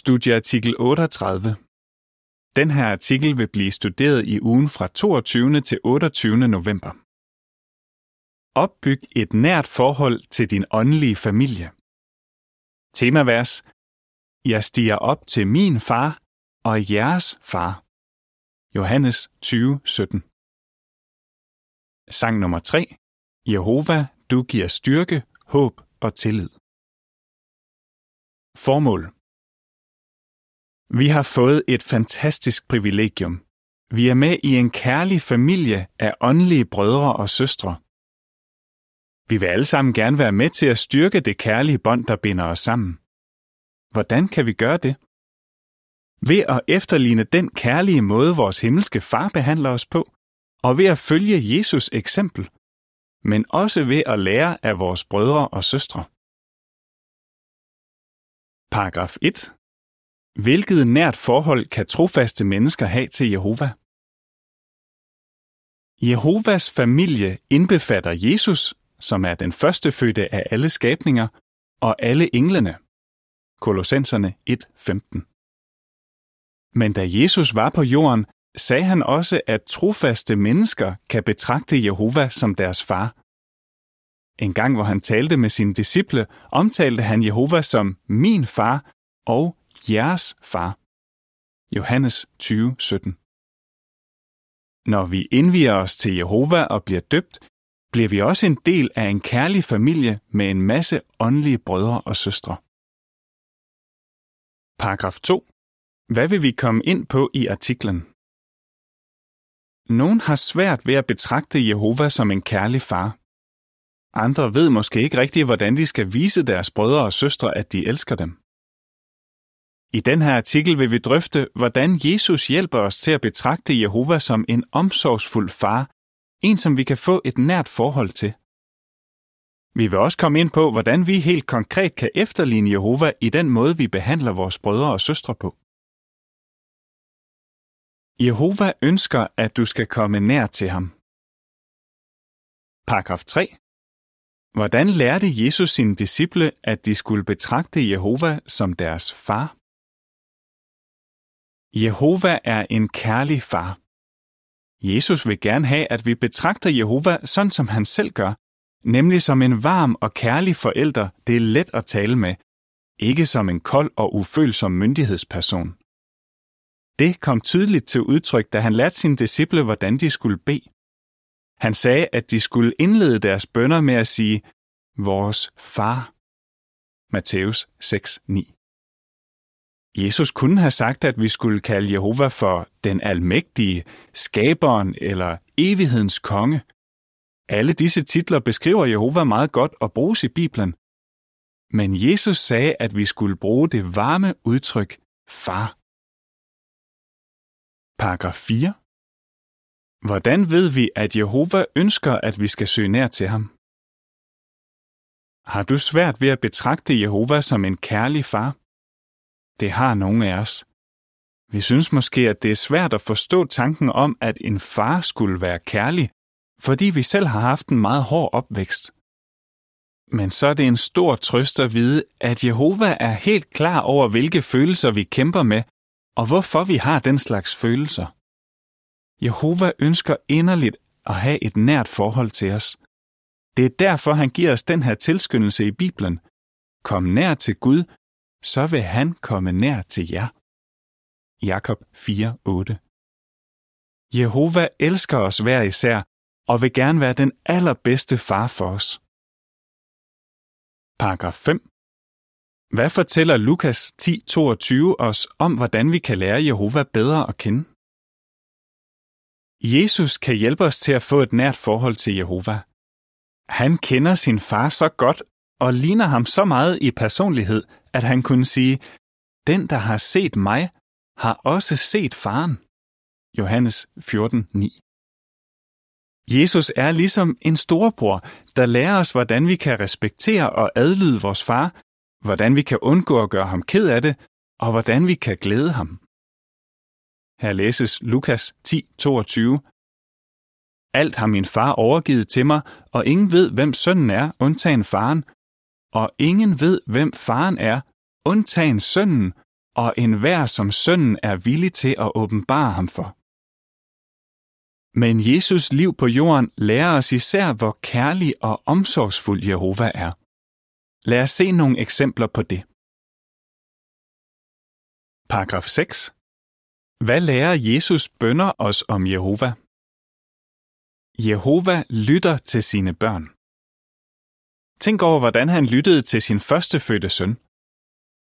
Studieartikel 38. Den her artikel vil blive studeret i ugen fra 22. til 28. november. Opbyg et nært forhold til din åndelige familie. Temavers. Jeg stiger op til min far og jeres far. Johannes 20:17. Sang nummer 3. Jehova, du giver styrke, håb og tillid. Formål vi har fået et fantastisk privilegium. Vi er med i en kærlig familie af åndelige brødre og søstre. Vi vil alle sammen gerne være med til at styrke det kærlige bånd, der binder os sammen. Hvordan kan vi gøre det? Ved at efterligne den kærlige måde, vores himmelske far behandler os på, og ved at følge Jesus eksempel, men også ved at lære af vores brødre og søstre. Paragraf 1. Hvilket nært forhold kan trofaste mennesker have til Jehova? Jehovas familie indbefatter Jesus, som er den førstefødte af alle skabninger, og alle englene. Kolossenserne 1:15. Men da Jesus var på jorden, sagde han også, at trofaste mennesker kan betragte Jehova som deres far. En gang, hvor han talte med sine disciple, omtalte han Jehova som min far og jeres far. Johannes 20:17. Når vi indviger os til Jehova og bliver døbt, bliver vi også en del af en kærlig familie med en masse åndelige brødre og søstre. Paragraf 2. Hvad vil vi komme ind på i artiklen? Nogen har svært ved at betragte Jehova som en kærlig far. Andre ved måske ikke rigtigt, hvordan de skal vise deres brødre og søstre, at de elsker dem. I den her artikel vil vi drøfte, hvordan Jesus hjælper os til at betragte Jehova som en omsorgsfuld far, en som vi kan få et nært forhold til. Vi vil også komme ind på, hvordan vi helt konkret kan efterligne Jehova i den måde, vi behandler vores brødre og søstre på. Jehova ønsker, at du skal komme nær til ham. Paragraf 3. Hvordan lærte Jesus sine disciple, at de skulle betragte Jehova som deres far? Jehova er en kærlig far. Jesus vil gerne have, at vi betragter Jehova sådan, som han selv gør, nemlig som en varm og kærlig forælder, det er let at tale med, ikke som en kold og ufølsom myndighedsperson. Det kom tydeligt til udtryk, da han lærte sine disciple, hvordan de skulle bede. Han sagde, at de skulle indlede deres bønder med at sige, vores far. Matthæus 6:9. Jesus kunne have sagt, at vi skulle kalde Jehova for den almægtige, skaberen eller evighedens konge. Alle disse titler beskriver Jehova meget godt og bruges i Bibelen. Men Jesus sagde, at vi skulle bruge det varme udtryk far. Paragraf 4. Hvordan ved vi, at Jehova ønsker, at vi skal søge nær til ham? Har du svært ved at betragte Jehova som en kærlig far? Det har nogen af os. Vi synes måske, at det er svært at forstå tanken om, at en far skulle være kærlig, fordi vi selv har haft en meget hård opvækst. Men så er det en stor trøst at vide, at Jehova er helt klar over, hvilke følelser vi kæmper med, og hvorfor vi har den slags følelser. Jehova ønsker inderligt at have et nært forhold til os. Det er derfor, han giver os den her tilskyndelse i Bibelen. Kom nær til Gud, så vil han komme nær til jer. Jakob 4:8. Jehova elsker os hver især og vil gerne være den allerbedste far for os. Paragraf 5. Hvad fortæller Lukas 10:22 os om, hvordan vi kan lære Jehova bedre at kende? Jesus kan hjælpe os til at få et nært forhold til Jehova. Han kender sin far så godt og ligner ham så meget i personlighed, at han kunne sige, den, der har set mig, har også set faren. Johannes 14:9. Jesus er ligesom en storbror, der lærer os, hvordan vi kan respektere og adlyde vores far, hvordan vi kan undgå at gøre ham ked af det, og hvordan vi kan glæde ham. Her læses Lukas 10:22. Alt har min far overgivet til mig, og ingen ved, hvem sønnen er, undtagen faren, og ingen ved, hvem faren er, undtagen sønnen, og enhver, som sønnen er villig til at åbenbare ham for. Men Jesus liv på jorden lærer os især, hvor kærlig og omsorgsfuld Jehova er. Lad os se nogle eksempler på det. Paragraf 6. Hvad lærer Jesus bønder os om Jehova? Jehova lytter til sine børn. Tænk over, hvordan han lyttede til sin førstefødte søn.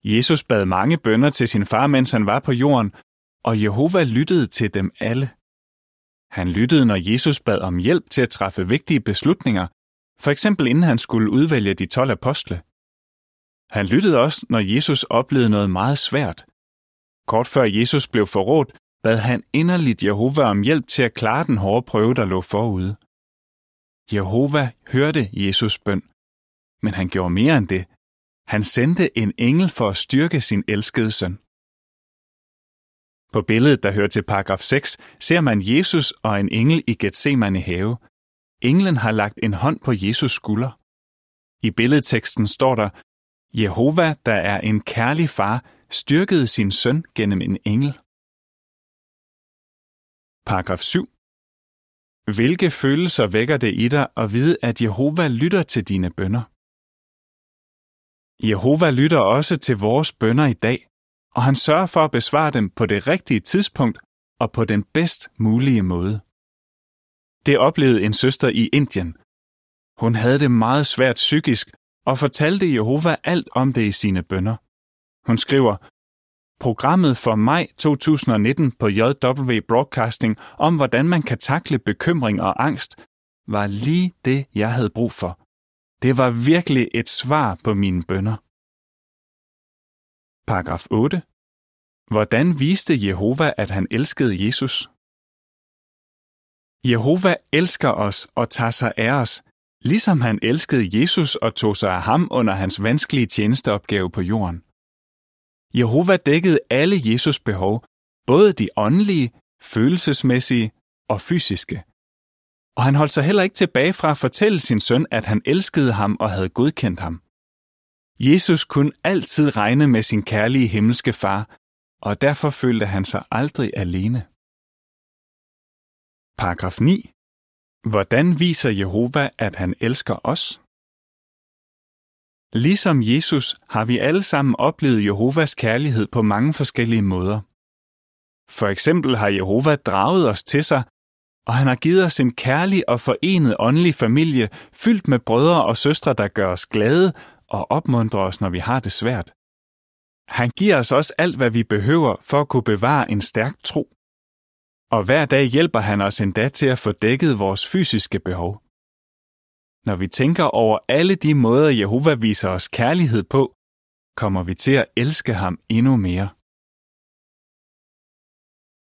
Jesus bad mange bønder til sin far, mens han var på jorden, og Jehova lyttede til dem alle. Han lyttede, når Jesus bad om hjælp til at træffe vigtige beslutninger, for eksempel inden han skulle udvælge de 12 apostle. Han lyttede også, når Jesus oplevede noget meget svært. Kort før Jesus blev forrådt, bad han inderligt Jehova om hjælp til at klare den hårde prøve, der lå forude. Jehova hørte Jesus bøn, men han gjorde mere end det. Han sendte en engel for at styrke sin elskede søn. På billedet, der hører til paragraf 6, ser man Jesus og en engel i Gethsemane have. Englen har lagt en hånd på Jesus skulder. I billedteksten står der, Jehova, der er en kærlig far, styrkede sin søn gennem en engel. Paragraf 7. Hvilke følelser vækker det i dig at vide, at Jehova lytter til dine bønder? Jehova lytter også til vores bønder i dag, og han sørger for at besvare dem på det rigtige tidspunkt og på den bedst mulige måde. Det oplevede en søster i Indien. Hun havde det meget svært psykisk og fortalte Jehova alt om det i sine bønder. Hun skriver, Programmet for maj 2019 på JW Broadcasting om, hvordan man kan takle bekymring og angst, var lige det, jeg havde brug for. Det var virkelig et svar på mine bønder. Paragraf 8. Hvordan viste Jehova, at han elskede Jesus? Jehova elsker os og tager sig af os, ligesom han elskede Jesus og tog sig af ham under hans vanskelige tjenesteopgave på jorden. Jehova dækkede alle Jesus behov, både de åndelige, følelsesmæssige og fysiske. Og han holdt sig heller ikke tilbage fra at fortælle sin søn, at han elskede ham og havde godkendt ham. Jesus kunne altid regne med sin kærlige himmelske far, og derfor følte han sig aldrig alene. Paragraf 9. Hvordan viser Jehova, at han elsker os? Ligesom Jesus har vi alle sammen oplevet Jehovas kærlighed på mange forskellige måder. For eksempel har Jehova draget os til sig, og han har givet os en kærlig og forenet åndelig familie, fyldt med brødre og søstre, der gør os glade og opmuntrer os, når vi har det svært. Han giver os også alt, hvad vi behøver for at kunne bevare en stærk tro. Og hver dag hjælper han os endda til at få dækket vores fysiske behov. Når vi tænker over alle de måder, Jehova viser os kærlighed på, kommer vi til at elske ham endnu mere.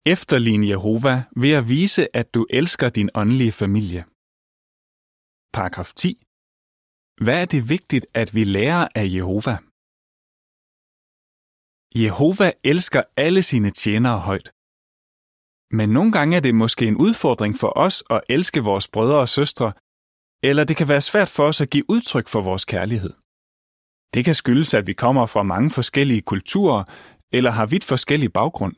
Efterlign Jehova ved at vise, at du elsker din åndelige familie. Paragraf 10. Hvad er det vigtigt, at vi lærer af Jehova? Jehova elsker alle sine tjenere højt. Men nogle gange er det måske en udfordring for os at elske vores brødre og søstre, eller det kan være svært for os at give udtryk for vores kærlighed. Det kan skyldes, at vi kommer fra mange forskellige kulturer eller har vidt forskellig baggrund.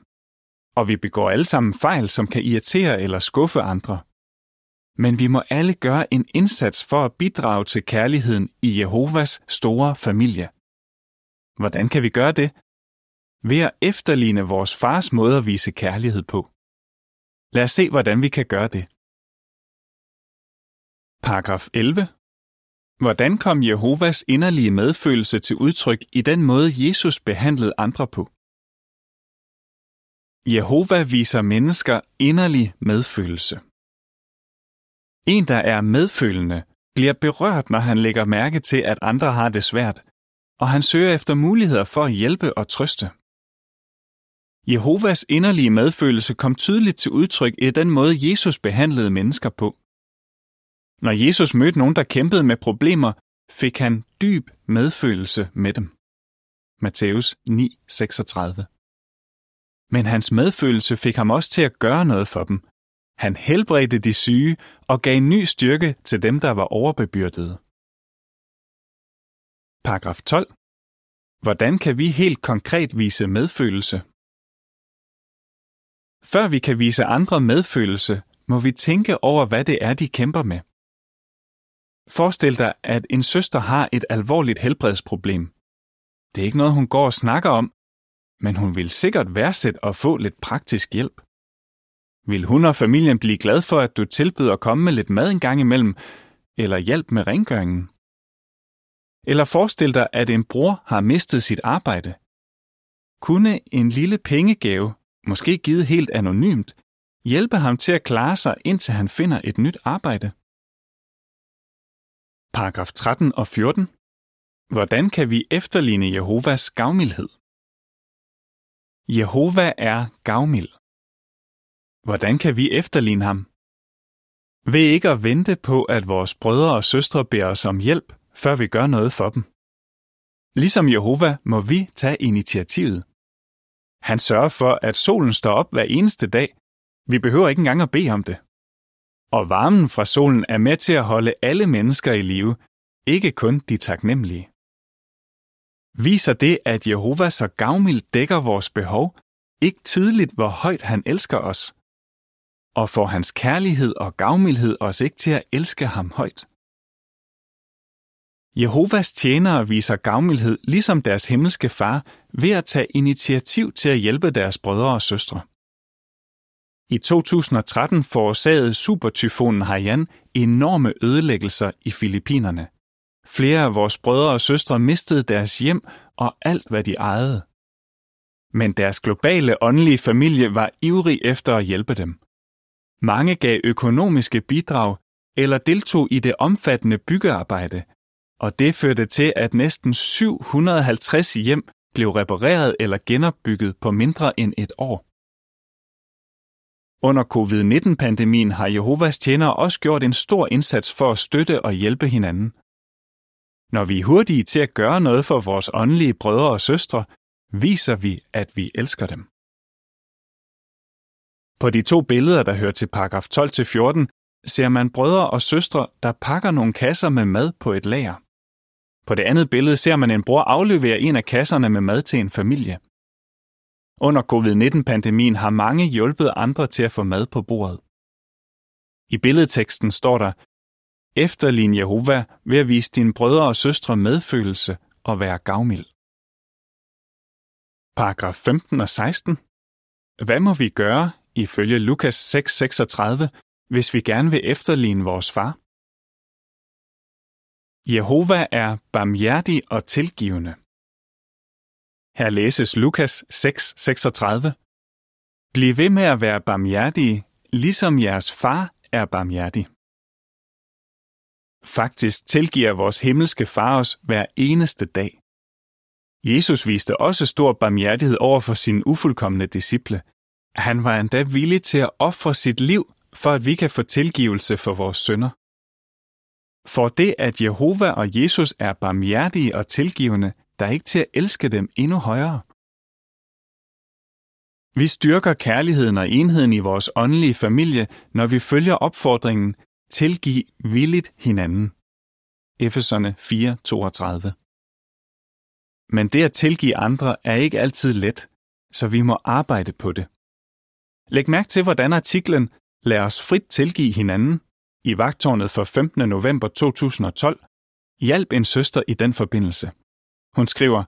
Og vi begår alle sammen fejl, som kan irritere eller skuffe andre. Men vi må alle gøre en indsats for at bidrage til kærligheden i Jehovas store familie. Hvordan kan vi gøre det? Ved at efterligne vores fars måde at vise kærlighed på. Lad os se, hvordan vi kan gøre det. Paragraf 11. Hvordan kom Jehovas inderlige medfølelse til udtryk i den måde, Jesus behandlede andre på? Jehova viser mennesker inderlig medfølelse. En, der er medfølende, bliver berørt, når han lægger mærke til, at andre har det svært, og han søger efter muligheder for at hjælpe og trøste. Jehovas inderlige medfølelse kom tydeligt til udtryk i den måde, Jesus behandlede mennesker på. Når Jesus mødte nogen, der kæmpede med problemer, fik han dyb medfølelse med dem. Matthæus 9:36. Men hans medfølelse fik ham også til at gøre noget for dem. Han helbredte de syge og gav ny styrke til dem, der var overbebyrdede. Paragraf 12. Hvordan kan vi helt konkret vise medfølelse? Før vi kan vise andre medfølelse, må vi tænke over, hvad det er, de kæmper med. Forestil dig, at en søster har et alvorligt helbredsproblem. Det er ikke noget, hun går og snakker om, men hun vil sikkert værdsætte at få lidt praktisk hjælp. Vil hun og familien blive glad for, at du tilbyder at komme med lidt mad en gang imellem, eller hjælp med rengøringen? Eller forestil dig, at en bror har mistet sit arbejde. Kunne en lille pengegave, måske givet helt anonymt, hjælpe ham til at klare sig, indtil han finder et nyt arbejde? Paragraf 13 og 14. Hvordan kan vi efterligne Jehovas gavmildhed? Jehova er gavmild. Hvordan kan vi efterligne ham? Ved ikke at vente på, at vores brødre og søstre beder os om hjælp, før vi gør noget for dem. Ligesom Jehova må vi tage initiativet. Han sørger for, at solen står op hver eneste dag. Vi behøver ikke engang at bede om det. Og varmen fra solen er med til at holde alle mennesker i live, ikke kun de taknemmelige. Viser det, at Jehova så gavmildt dækker vores behov, ikke tydeligt, hvor højt han elsker os? Og får hans kærlighed og gavmildhed os ikke til at elske ham højt? Jehovas tjenere viser gavmildhed ligesom deres himmelske far ved at tage initiativ til at hjælpe deres brødre og søstre. I 2013 forårsagede supertyfonen Haiyan enorme ødelæggelser i Filippinerne. Flere af vores brødre og søstre mistede deres hjem og alt, hvad de ejede. Men deres globale åndelige familie var ivrig efter at hjælpe dem. Mange gav økonomiske bidrag eller deltog i det omfattende byggearbejde, og det førte til, at næsten 750 hjem blev repareret eller genopbygget på mindre end et år. Under covid-19-pandemien har Jehovas tjenere også gjort en stor indsats for at støtte og hjælpe hinanden. Når vi er hurtige til at gøre noget for vores åndelige brødre og søstre, viser vi, at vi elsker dem. På de to billeder, der hører til paragraf 12-14, ser man brødre og søstre, der pakker nogle kasser med mad på et lager. På det andet billede ser man en bror aflevere en af kasserne med mad til en familie. Under covid-19-pandemien har mange hjulpet andre til at få mad på bordet. I billedteksten står der, Efterlign Jehova ved at vise dine brødre og søstre medfølelse og være gavmild. Paragraf 15 og 16. Hvad må vi gøre, ifølge Lukas 6:36, hvis vi gerne vil efterligne vores far? Jehova er barmhjertig og tilgivende. Her læses Lukas 6:36. Bliv ved med at være barmhjertige, ligesom jeres far er barmhjertig. Faktisk tilgiver vores himmelske far os hver eneste dag. Jesus viste også stor barmhjertighed over for sine ufuldkommende disciple. Han var endda villig til at ofre sit liv, for at vi kan få tilgivelse for vores synder. For det, at Jehova og Jesus er barmhjertige og tilgivende, der er ikke til at elske dem endnu højere. Vi styrker kærligheden og enheden i vores åndelige familie, når vi følger opfordringen Tilgiv villigt hinanden. Efeserne 4:32. Men det at tilgive andre er ikke altid let, så vi må arbejde på det. Læg mærke til, hvordan artiklen Lad os frit tilgive hinanden i vagtårnet for 15. november 2012 hjalp en søster i den forbindelse. Hun skriver,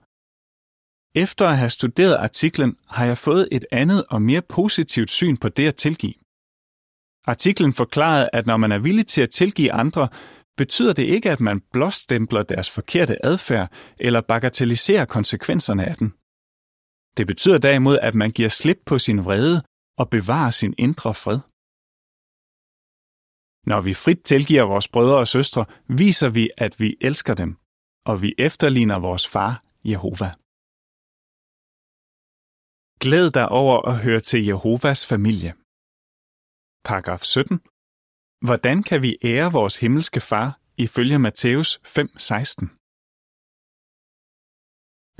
Efter at have studeret artiklen, har jeg fået et andet og mere positivt syn på det at tilgive. Artiklen forklarede, at når man er villig til at tilgive andre, betyder det ikke, at man blåstempler deres forkerte adfærd eller bagatelliserer konsekvenserne af den. Det betyder derimod, at man giver slip på sin vrede og bevarer sin indre fred. Når vi frit tilgiver vores brødre og søstre, viser vi, at vi elsker dem, og vi efterligner vores far, Jehova. Glæd dig over at høre til Jehovas familie. Paragraf 17. Hvordan kan vi ære vores himmelske far ifølge Matthæus 5:16?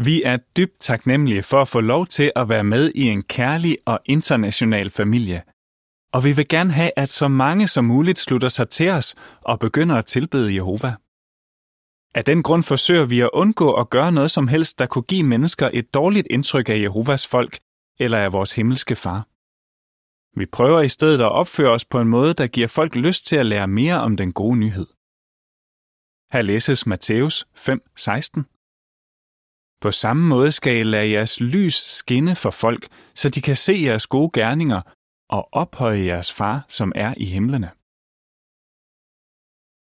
Vi er dybt taknemmelige for at få lov til at være med i en kærlig og international familie. Og vi vil gerne have, at så mange som muligt slutter sig til os og begynder at tilbede Jehova. Af den grund forsøger vi at undgå at gøre noget som helst, der kunne give mennesker et dårligt indtryk af Jehovas folk eller af vores himmelske far. Vi prøver i stedet at opføre os på en måde, der giver folk lyst til at lære mere om den gode nyhed. Her læses Matthæus 5:16. På samme måde skal I lade jeres lys skinne for folk, så de kan se jeres gode gerninger og ophøje jeres far, som er i himlene.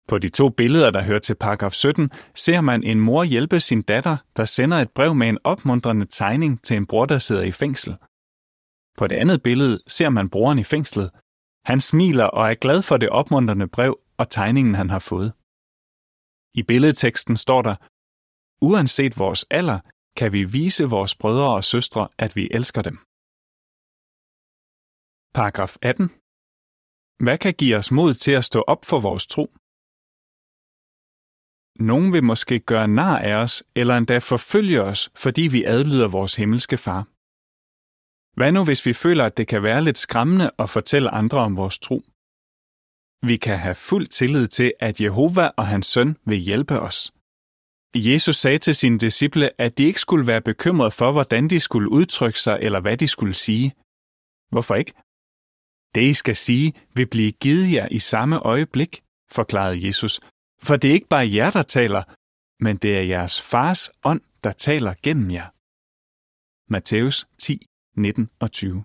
På de to billeder, der hører til paragraf 17, ser man en mor hjælpe sin datter, der sender et brev med en opmuntrende tegning til en bror, der sidder i fængsel. På det andet billede ser man broren i fængslet. Han smiler og er glad for det opmuntrende brev og tegningen, han har fået. I billedteksten står der, Uanset vores alder, kan vi vise vores brødre og søstre, at vi elsker dem. Paragraf 18. Hvad kan give os mod til at stå op for vores tro? Nogen vil måske gøre nar af os, eller endda forfølge os, fordi vi adlyder vores himmelske far. Hvad nu, hvis vi føler, at det kan være lidt skræmmende at fortælle andre om vores tro? Vi kan have fuld tillid til, at Jehova og hans søn vil hjælpe os. Jesus sagde til sine disciple, at de ikke skulle være bekymrede for, hvordan de skulle udtrykke sig eller hvad de skulle sige. Hvorfor ikke? Det, I skal sige, vil blive givet jer i samme øjeblik, forklarede Jesus, for det er ikke bare jer, der taler, men det er jeres fars ånd, der taler gennem jer. Matthæus 10, 19 og 20.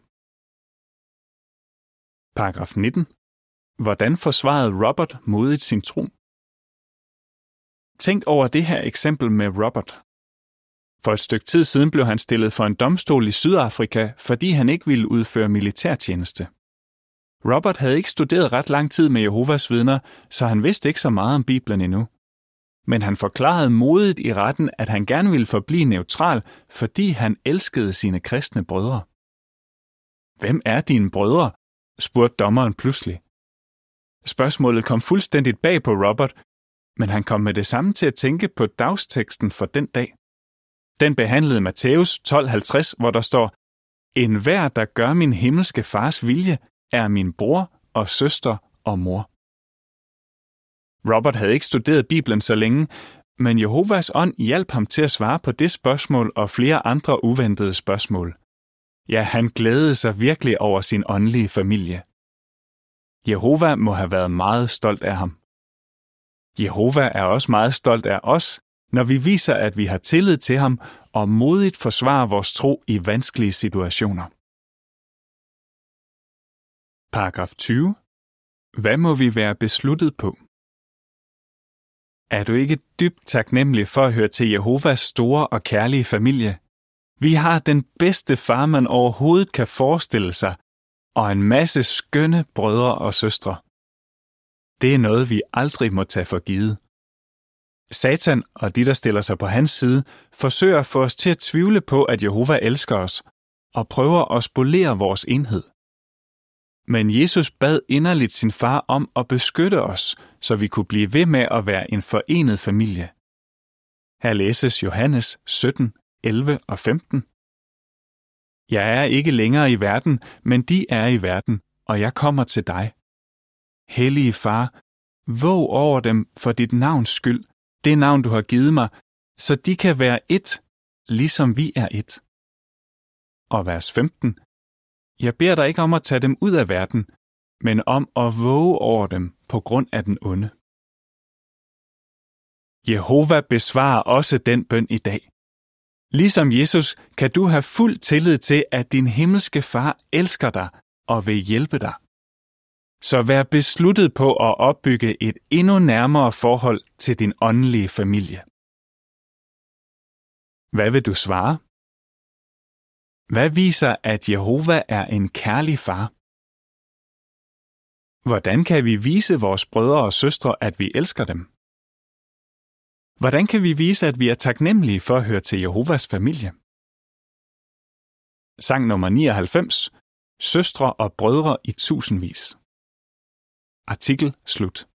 Paragraf 19. Hvordan forsvarede Robert modigt sin tro? Tænk over det her eksempel med Robert. For et stykke tid siden blev han stillet for en domstol i Sydafrika, fordi han ikke ville udføre militærtjeneste. Robert havde ikke studeret ret lang tid med Jehovas vidner, så han vidste ikke så meget om Bibelen endnu. Men han forklarede modigt i retten, at han gerne ville forblive neutral, fordi han elskede sine kristne brødre. Hvem er dine brødre? spurgte dommeren pludselig. Spørgsmålet kom fuldstændigt bag på Robert, men han kom med det samme til at tænke på dagsteksten for den dag. Den behandlede Matthæus 12:50, hvor der står, En hver, der gør min himmelske fars vilje, er min bror og søster og mor. Robert havde ikke studeret Bibelen så længe, men Jehovas ånd hjalp ham til at svare på det spørgsmål og flere andre uventede spørgsmål. Ja, han glædede sig virkelig over sin åndelige familie. Jehova må have været meget stolt af ham. Jehova er også meget stolt af os, når vi viser, at vi har tillid til ham og modigt forsvarer vores tro i vanskelige situationer. Paragraf 20. Hvad må vi være besluttet på? Er du ikke dybt taknemmelig for at høre til Jehovas store og kærlige familie? Vi har den bedste far, man overhovedet kan forestille sig, og en masse skønne brødre og søstre. Det er noget, vi aldrig må tage for givet. Satan og de, der stiller sig på hans side, forsøger at få os til at tvivle på, at Jehova elsker os, og prøver at spolere vores enhed. Men Jesus bad inderligt sin far om at beskytte os, så vi kunne blive ved med at være en forenet familie. Her læses Johannes 17, 11 og 15. Jeg er ikke længere i verden, men de er i verden, og jeg kommer til dig. Hellige far, våg over dem for dit navns skyld, det navn du har givet mig, så de kan være et, ligesom vi er et. Og vers 15. Jeg beder dig ikke om at tage dem ud af verden, men om at våge over dem på grund af den onde. Jehova besvarer også den bøn i dag. Ligesom Jesus kan du have fuld tillid til, at din himmelske far elsker dig og vil hjælpe dig. Så vær besluttet på at opbygge et endnu nærmere forhold til din åndelige familie. Hvad vil du svare? Hvad viser, at Jehova er en kærlig far? Hvordan kan vi vise vores brødre og søstre, at vi elsker dem? Hvordan kan vi vise, at vi er taknemmelige for at høre til Jehovas familie? Sang nummer 99. Søstre og brødre i tusindvis. Artikel slut.